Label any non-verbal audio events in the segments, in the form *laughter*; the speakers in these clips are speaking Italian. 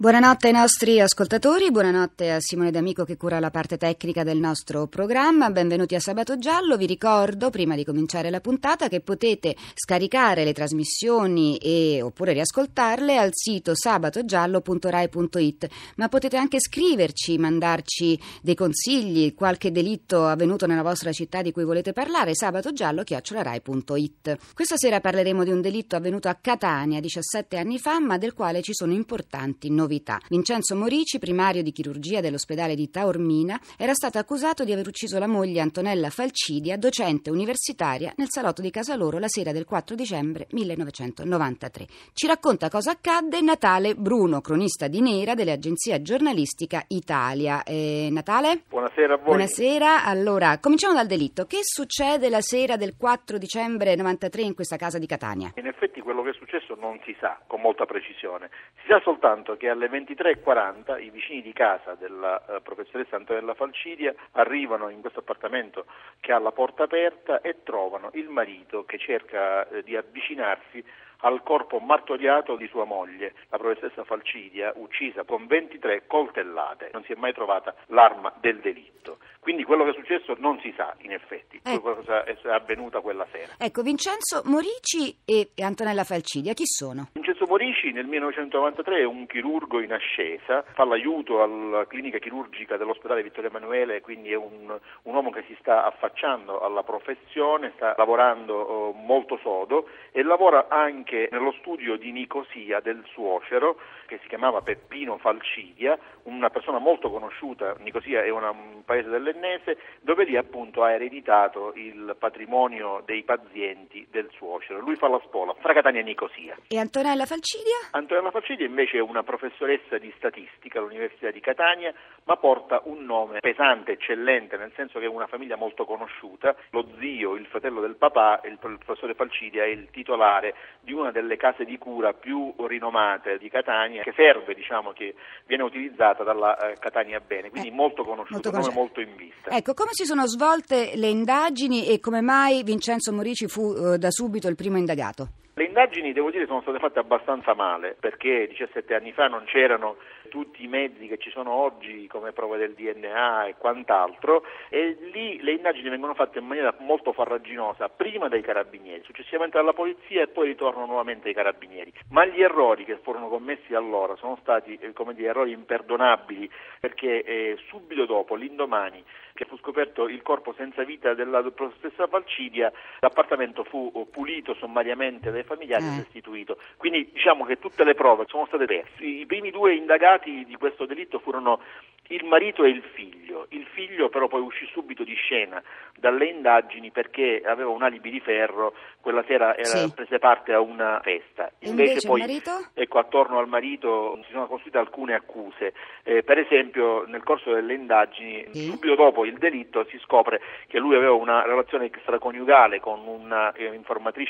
Buonanotte ai nostri ascoltatori, buonanotte a Simone D'Amico che cura la parte tecnica del nostro programma, benvenuti a Sabato Giallo, vi ricordo prima di cominciare la puntata che potete scaricare le trasmissioni e, oppure riascoltarle al sito sabatogiallo.rai.it, ma potete anche scriverci, mandarci dei consigli, qualche delitto avvenuto nella vostra città di cui volete parlare, sabatogiallo.rai.it. Questa sera parleremo di un delitto avvenuto a Catania 17 anni fa, ma del quale ci sono importanti novità novità. Vincenzo Morici, primario di chirurgia dell'ospedale di Taormina, era stato accusato di aver ucciso la moglie Antonella Falcidia, docente universitaria, nel salotto di casa loro la sera del 4 dicembre 1993. Ci racconta cosa accadde Natale Bruno, cronista di Nera dell'agenzia giornalistica Italia. Eh, Natale? Buonasera a voi. Buonasera. Allora, cominciamo dal delitto. Che succede la sera del 4 dicembre 93 in questa casa di Catania? In effetti quello che è successo non si sa con molta precisione. Si sa soltanto che alle 23.40 i vicini di casa della eh, professoressa Antonella Falcidia arrivano in questo appartamento che ha la porta aperta e trovano il marito che cerca eh, di avvicinarsi al corpo martoriato di sua moglie, la professoressa Falcidia, uccisa con 23 coltellate. Non si è mai trovata l'arma del delitto. Quindi quello che è successo non si sa, in effetti, Ecco. cosa è avvenuta quella sera. Ecco, Vincenzo Morici e Antonella Falcidia, chi sono? Vincenzo Morici nel 1993 è un chirurgo in ascesa, fa l'aiuto alla clinica chirurgica dell'ospedale Vittorio Emanuele, quindi è un, un uomo che si sta affacciando alla professione, sta lavorando oh, molto sodo e lavora anche nello studio di Nicosia del suocero che si chiamava Peppino Falcidia, una persona molto conosciuta, Nicosia è una- un paese dell'Ennese, dove lì appunto ha ereditato il patrimonio dei pazienti del suocero. Lui fa la spola fra Catania e Nicosia. E Antonella Falcidia? Antonella Falcidia invece è una professoressa di statistica all'Università di Catania, ma porta un nome pesante, eccellente, nel senso che è una famiglia molto conosciuta. Lo zio, il fratello del papà, il il professore Falcidia, è il titolare di una delle case di cura più rinomate di Catania, che serve, diciamo, che viene utilizzata dalla eh, Catania Bene, quindi Eh, molto nome conosciuto. molto in vista. Ecco, come si sono svolte le indagini e come mai Vincenzo Morici fu eh, da subito il primo indagato? Le indagini, devo dire, sono state fatte abbastanza male, perché 17 anni fa non c'erano tutti i mezzi che ci sono oggi come prove del DNA e quant'altro e lì le indagini vengono fatte in maniera molto farraginosa, prima dai carabinieri, successivamente dalla polizia e poi ritornano nuovamente ai carabinieri. Ma gli errori che furono commessi allora sono stati, eh, come dire, errori imperdonabili perché eh, subito dopo, l'indomani, che fu scoperto il corpo senza vita della professoressa Falcidia, l'appartamento fu eh, pulito sommariamente dai familiari e Eh. restituito. Quindi diciamo che tutte le prove sono state perse. I primi due indagati di questo delitto furono il marito e il figlio. Il figlio però poi uscì subito di scena dalle indagini perché aveva un alibi di ferro, quella sera era, Sì. prese parte a una festa. E invece il poi marito? Ecco, attorno al marito si sono costruite alcune accuse. Eh, per esempio, nel corso delle indagini, Sì. subito dopo il delitto, si scopre che lui aveva una relazione extraconiugale con una eh,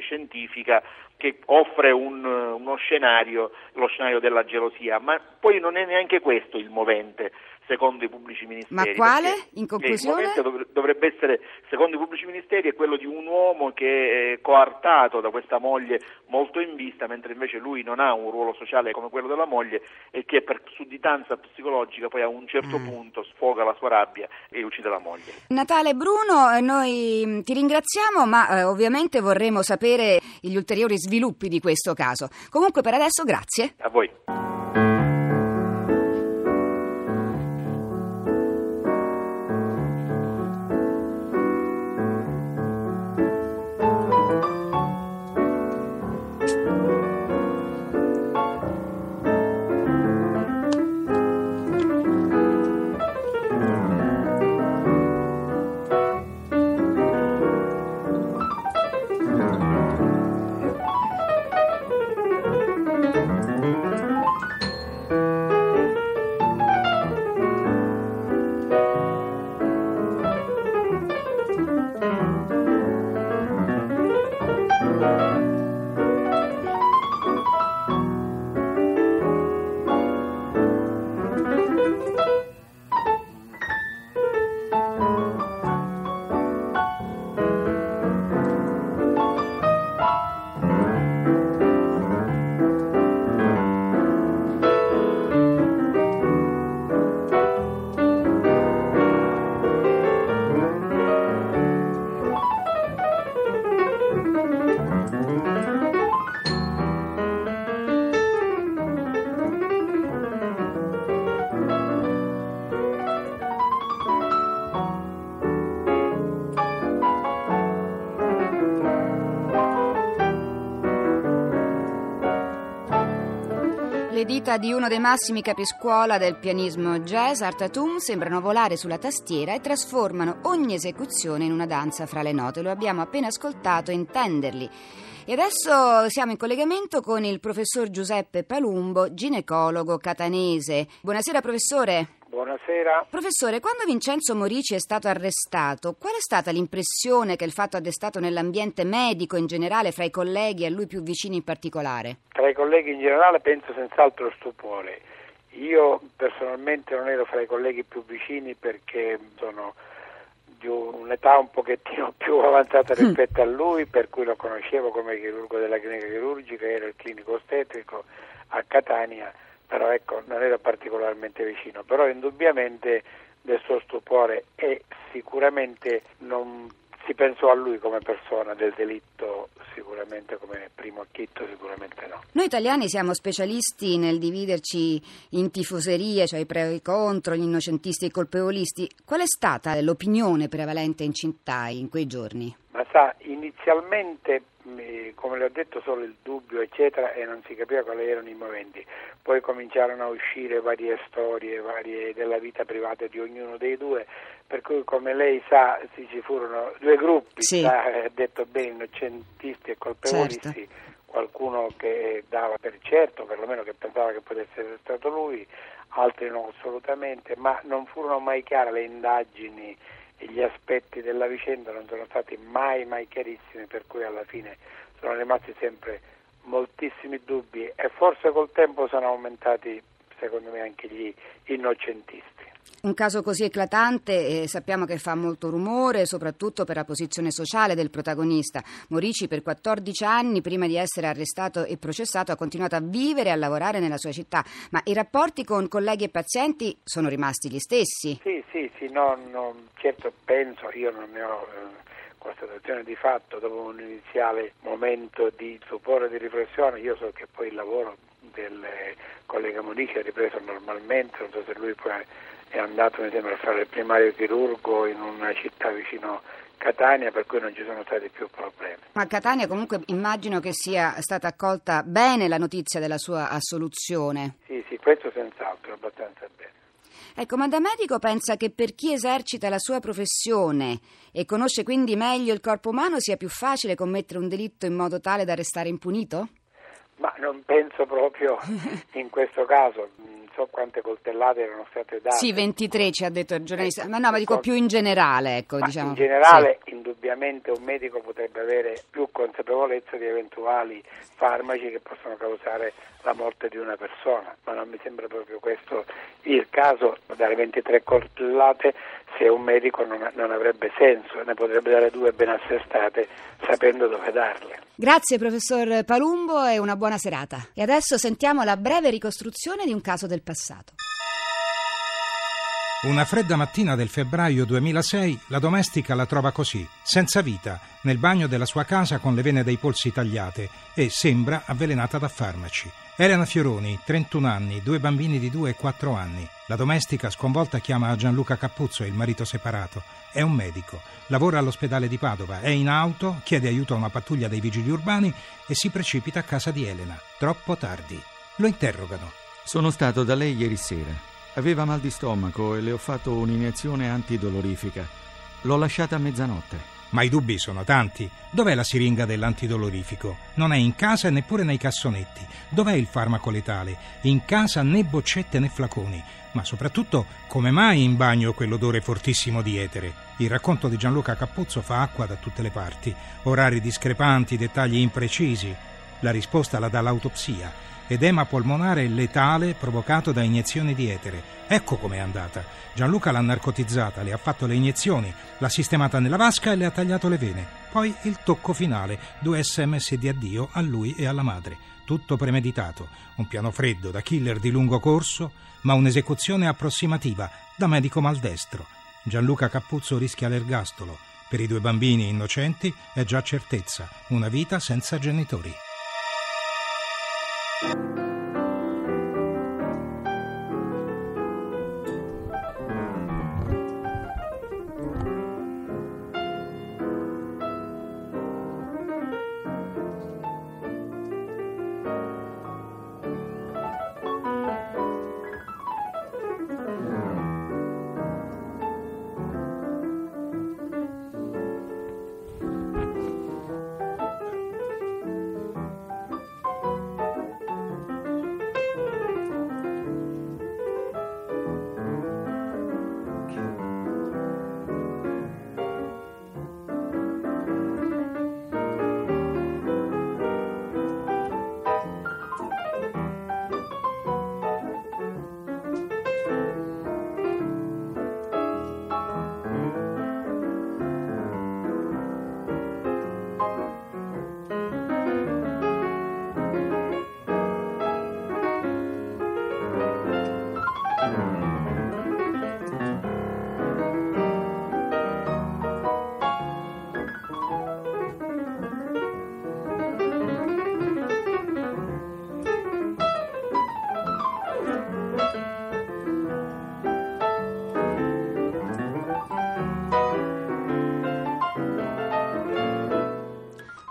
scientifica che offre un, uno scenario, lo scenario della gelosia, ma poi non è neanche questo il movente secondo i pubblici ministeri. Ma quale? In conclusione? Il dovrebbe essere, secondo i pubblici ministeri, è quello di un uomo che è coartato da questa moglie molto in vista, mentre invece lui non ha un ruolo sociale come quello della moglie e che per sudditanza psicologica poi a un certo Mm. punto sfoga la sua rabbia e uccide la moglie. Natale Bruno, eh, noi mm, ti ringraziamo, ma eh, ovviamente vorremmo sapere gli ulteriori sviluppi di questo caso. Comunque per adesso grazie. A voi. Dita di uno dei massimi capiscuola del pianismo jazz, Art Atum, sembrano volare sulla tastiera e trasformano ogni esecuzione in una danza fra le note. Lo abbiamo appena ascoltato intenderli. E adesso siamo in collegamento con il professor Giuseppe Palumbo, ginecologo catanese. Buonasera professore. Buonasera. Professore, quando Vincenzo Morici è stato arrestato, qual è stata l'impressione che il fatto ha destato nell'ambiente medico in generale, fra i colleghi e a lui più vicini in particolare? Tra i colleghi in generale penso senz'altro stupore. Io personalmente non ero fra i colleghi più vicini perché sono di un'età un pochettino *laughs* più avanzata mm. rispetto a lui, per cui lo conoscevo come chirurgo della clinica chirurgica, era il clinico ostetrico a Catania, però ecco, non ero particolarmente vicino, però indubbiamente del suo stupore e sicuramente non si pensò a lui come persona del delitto sicuramente come primo acchitto sicuramente no. Noi italiani siamo specialisti nel dividerci in tifoserie, cioè i pro e i contro, gli innocentisti e i colpevolisti. Qual è stata l'opinione prevalente in città in quei giorni? Ma sa, inizialmente come le ho detto solo il dubbio eccetera e non si capiva quali erano i moventi poi cominciarono a uscire varie storie varie della vita privata di ognuno dei due per cui come lei sa ci furono due gruppi sì. ha detto bene innocentisti e colpevolisti certo. qualcuno che dava per certo perlomeno che pensava che potesse essere stato lui altri no assolutamente ma non furono mai chiare le indagini gli aspetti della vicenda non sono stati mai mai chiarissimi per cui alla fine sono rimasti sempre moltissimi dubbi e forse col tempo sono aumentati secondo me anche gli innocentisti. Un caso così eclatante eh, sappiamo che fa molto rumore, soprattutto per la posizione sociale del protagonista. Morici per 14 anni, prima di essere arrestato e processato, ha continuato a vivere e a lavorare nella sua città, ma i rapporti con colleghi e pazienti sono rimasti gli stessi? Sì, sì, sì, no, no, certo penso, io non ne ho... Eh, constatazione di fatto dopo un iniziale momento di stupore e di riflessione, io so che poi il lavoro del collega Monici è ripreso normalmente, non so se lui poi è andato mi sembra a fare il primario chirurgo in una città vicino Catania per cui non ci sono stati più problemi. Ma Catania comunque immagino che sia stata accolta bene la notizia della sua assoluzione. Sì, sì, questo senz'altro, abbastanza bene. Ecco, ma da medico pensa che per chi esercita la sua professione e conosce quindi meglio il corpo umano sia più facile commettere un delitto in modo tale da restare impunito? Ma non penso proprio *laughs* in questo caso so quante coltellate erano state date. Sì, 23 ci ha detto il giornalista, ma no, ma dico più in generale. Ecco, diciamo. In generale, sì. indubbiamente un medico potrebbe avere più consapevolezza di eventuali farmaci che possono causare la morte di una persona, ma non mi sembra proprio questo il caso. Dare 23 coltellate se un medico non, non avrebbe senso, ne potrebbe dare due ben assestate sapendo dove darle. Grazie professor Palumbo e una buona serata. E adesso sentiamo la breve ricostruzione di un caso del passato. Una fredda mattina del febbraio 2006 la domestica la trova così, senza vita, nel bagno della sua casa con le vene dei polsi tagliate e sembra avvelenata da farmaci. Elena Fioroni, 31 anni, due bambini di 2 e 4 anni. La domestica sconvolta chiama Gianluca Cappuzzo, il marito separato. È un medico, lavora all'ospedale di Padova, è in auto, chiede aiuto a una pattuglia dei vigili urbani e si precipita a casa di Elena. Troppo tardi. Lo interrogano. Sono stato da lei ieri sera. Aveva mal di stomaco e le ho fatto un'iniezione antidolorifica. L'ho lasciata a mezzanotte. Ma i dubbi sono tanti. Dov'è la siringa dell'antidolorifico? Non è in casa e neppure nei cassonetti. Dov'è il farmaco letale? In casa né boccette né flaconi. Ma soprattutto, come mai in bagno quell'odore fortissimo di etere? Il racconto di Gianluca Cappuzzo fa acqua da tutte le parti. Orari discrepanti, dettagli imprecisi. La risposta la dà l'autopsia edema polmonare letale provocato da iniezioni di etere. Ecco com'è andata. Gianluca l'ha narcotizzata, le ha fatto le iniezioni, l'ha sistemata nella vasca e le ha tagliato le vene. Poi il tocco finale, due sms di addio a lui e alla madre. Tutto premeditato, un piano freddo da killer di lungo corso, ma un'esecuzione approssimativa da medico maldestro. Gianluca Cappuzzo rischia l'ergastolo. Per i due bambini innocenti è già certezza, una vita senza genitori.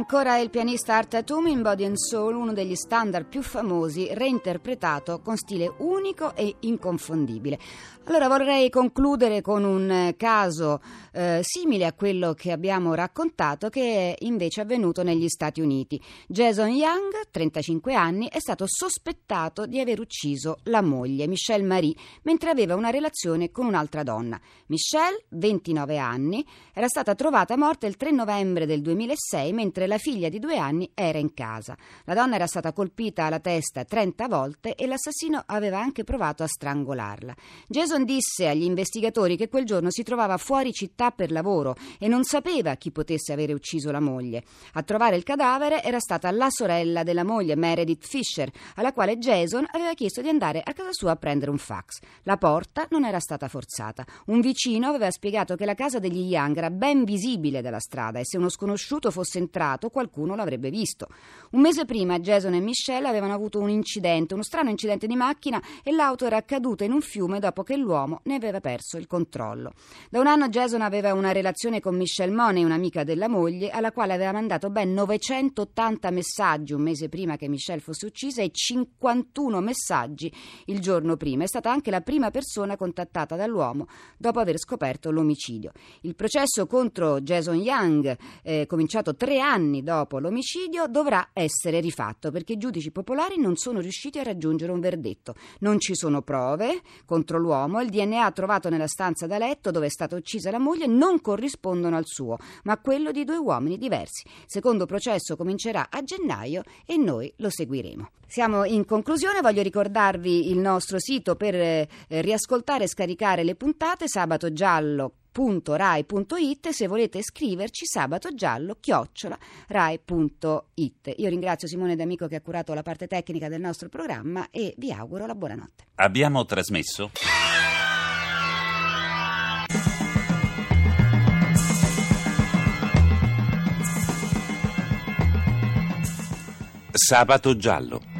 Ancora il pianista Art Tatum in Body and Soul, uno degli standard più famosi, reinterpretato con stile unico e inconfondibile. Allora vorrei concludere con un eh, caso eh, simile a quello che abbiamo raccontato che è invece avvenuto negli Stati Uniti. Jason Young, 35 anni, è stato sospettato di aver ucciso la moglie, Michelle Marie, mentre aveva una relazione con un'altra donna. Michelle, 29 anni, era stata trovata morta il 3 novembre del 2006 mentre la figlia di due anni era in casa. La donna era stata colpita alla testa 30 volte e l'assassino aveva anche provato a strangolarla. Jason disse agli investigatori che quel giorno si trovava fuori città per lavoro e non sapeva chi potesse avere ucciso la moglie. A trovare il cadavere era stata la sorella della moglie, Meredith Fisher, alla quale Jason aveva chiesto di andare a casa sua a prendere un fax. La porta non era stata forzata. Un vicino aveva spiegato che la casa degli Young era ben visibile dalla strada e se uno sconosciuto fosse entrato qualcuno l'avrebbe visto. Un mese prima Jason e Michelle avevano avuto un incidente, uno strano incidente di macchina e l'auto era caduta in un fiume dopo che l'uomo ne aveva perso il controllo. Da un anno Jason aveva una relazione con Michelle Money, un'amica della moglie, alla quale aveva mandato ben 980 messaggi un mese prima che Michelle fosse uccisa e 51 messaggi il giorno prima. È stata anche la prima persona contattata dall'uomo dopo aver scoperto l'omicidio. Il processo contro Jason Young, eh, cominciato tre anni dopo l'omicidio, dovrà essere rifatto perché i giudici popolari non sono riusciti a raggiungere un verdetto. Non ci sono prove contro l'uomo, il DNA trovato nella stanza da letto dove è stata uccisa la moglie non corrispondono al suo, ma a quello di due uomini diversi. Il secondo processo comincerà a gennaio e noi lo seguiremo. Siamo in conclusione, voglio ricordarvi il nostro sito per eh, riascoltare e scaricare le puntate sabato giallo rai.it se volete scriverci sabato giallo chiocciola rai.it io ringrazio Simone D'Amico che ha curato la parte tecnica del nostro programma e vi auguro la buonanotte. Abbiamo trasmesso Sabato giallo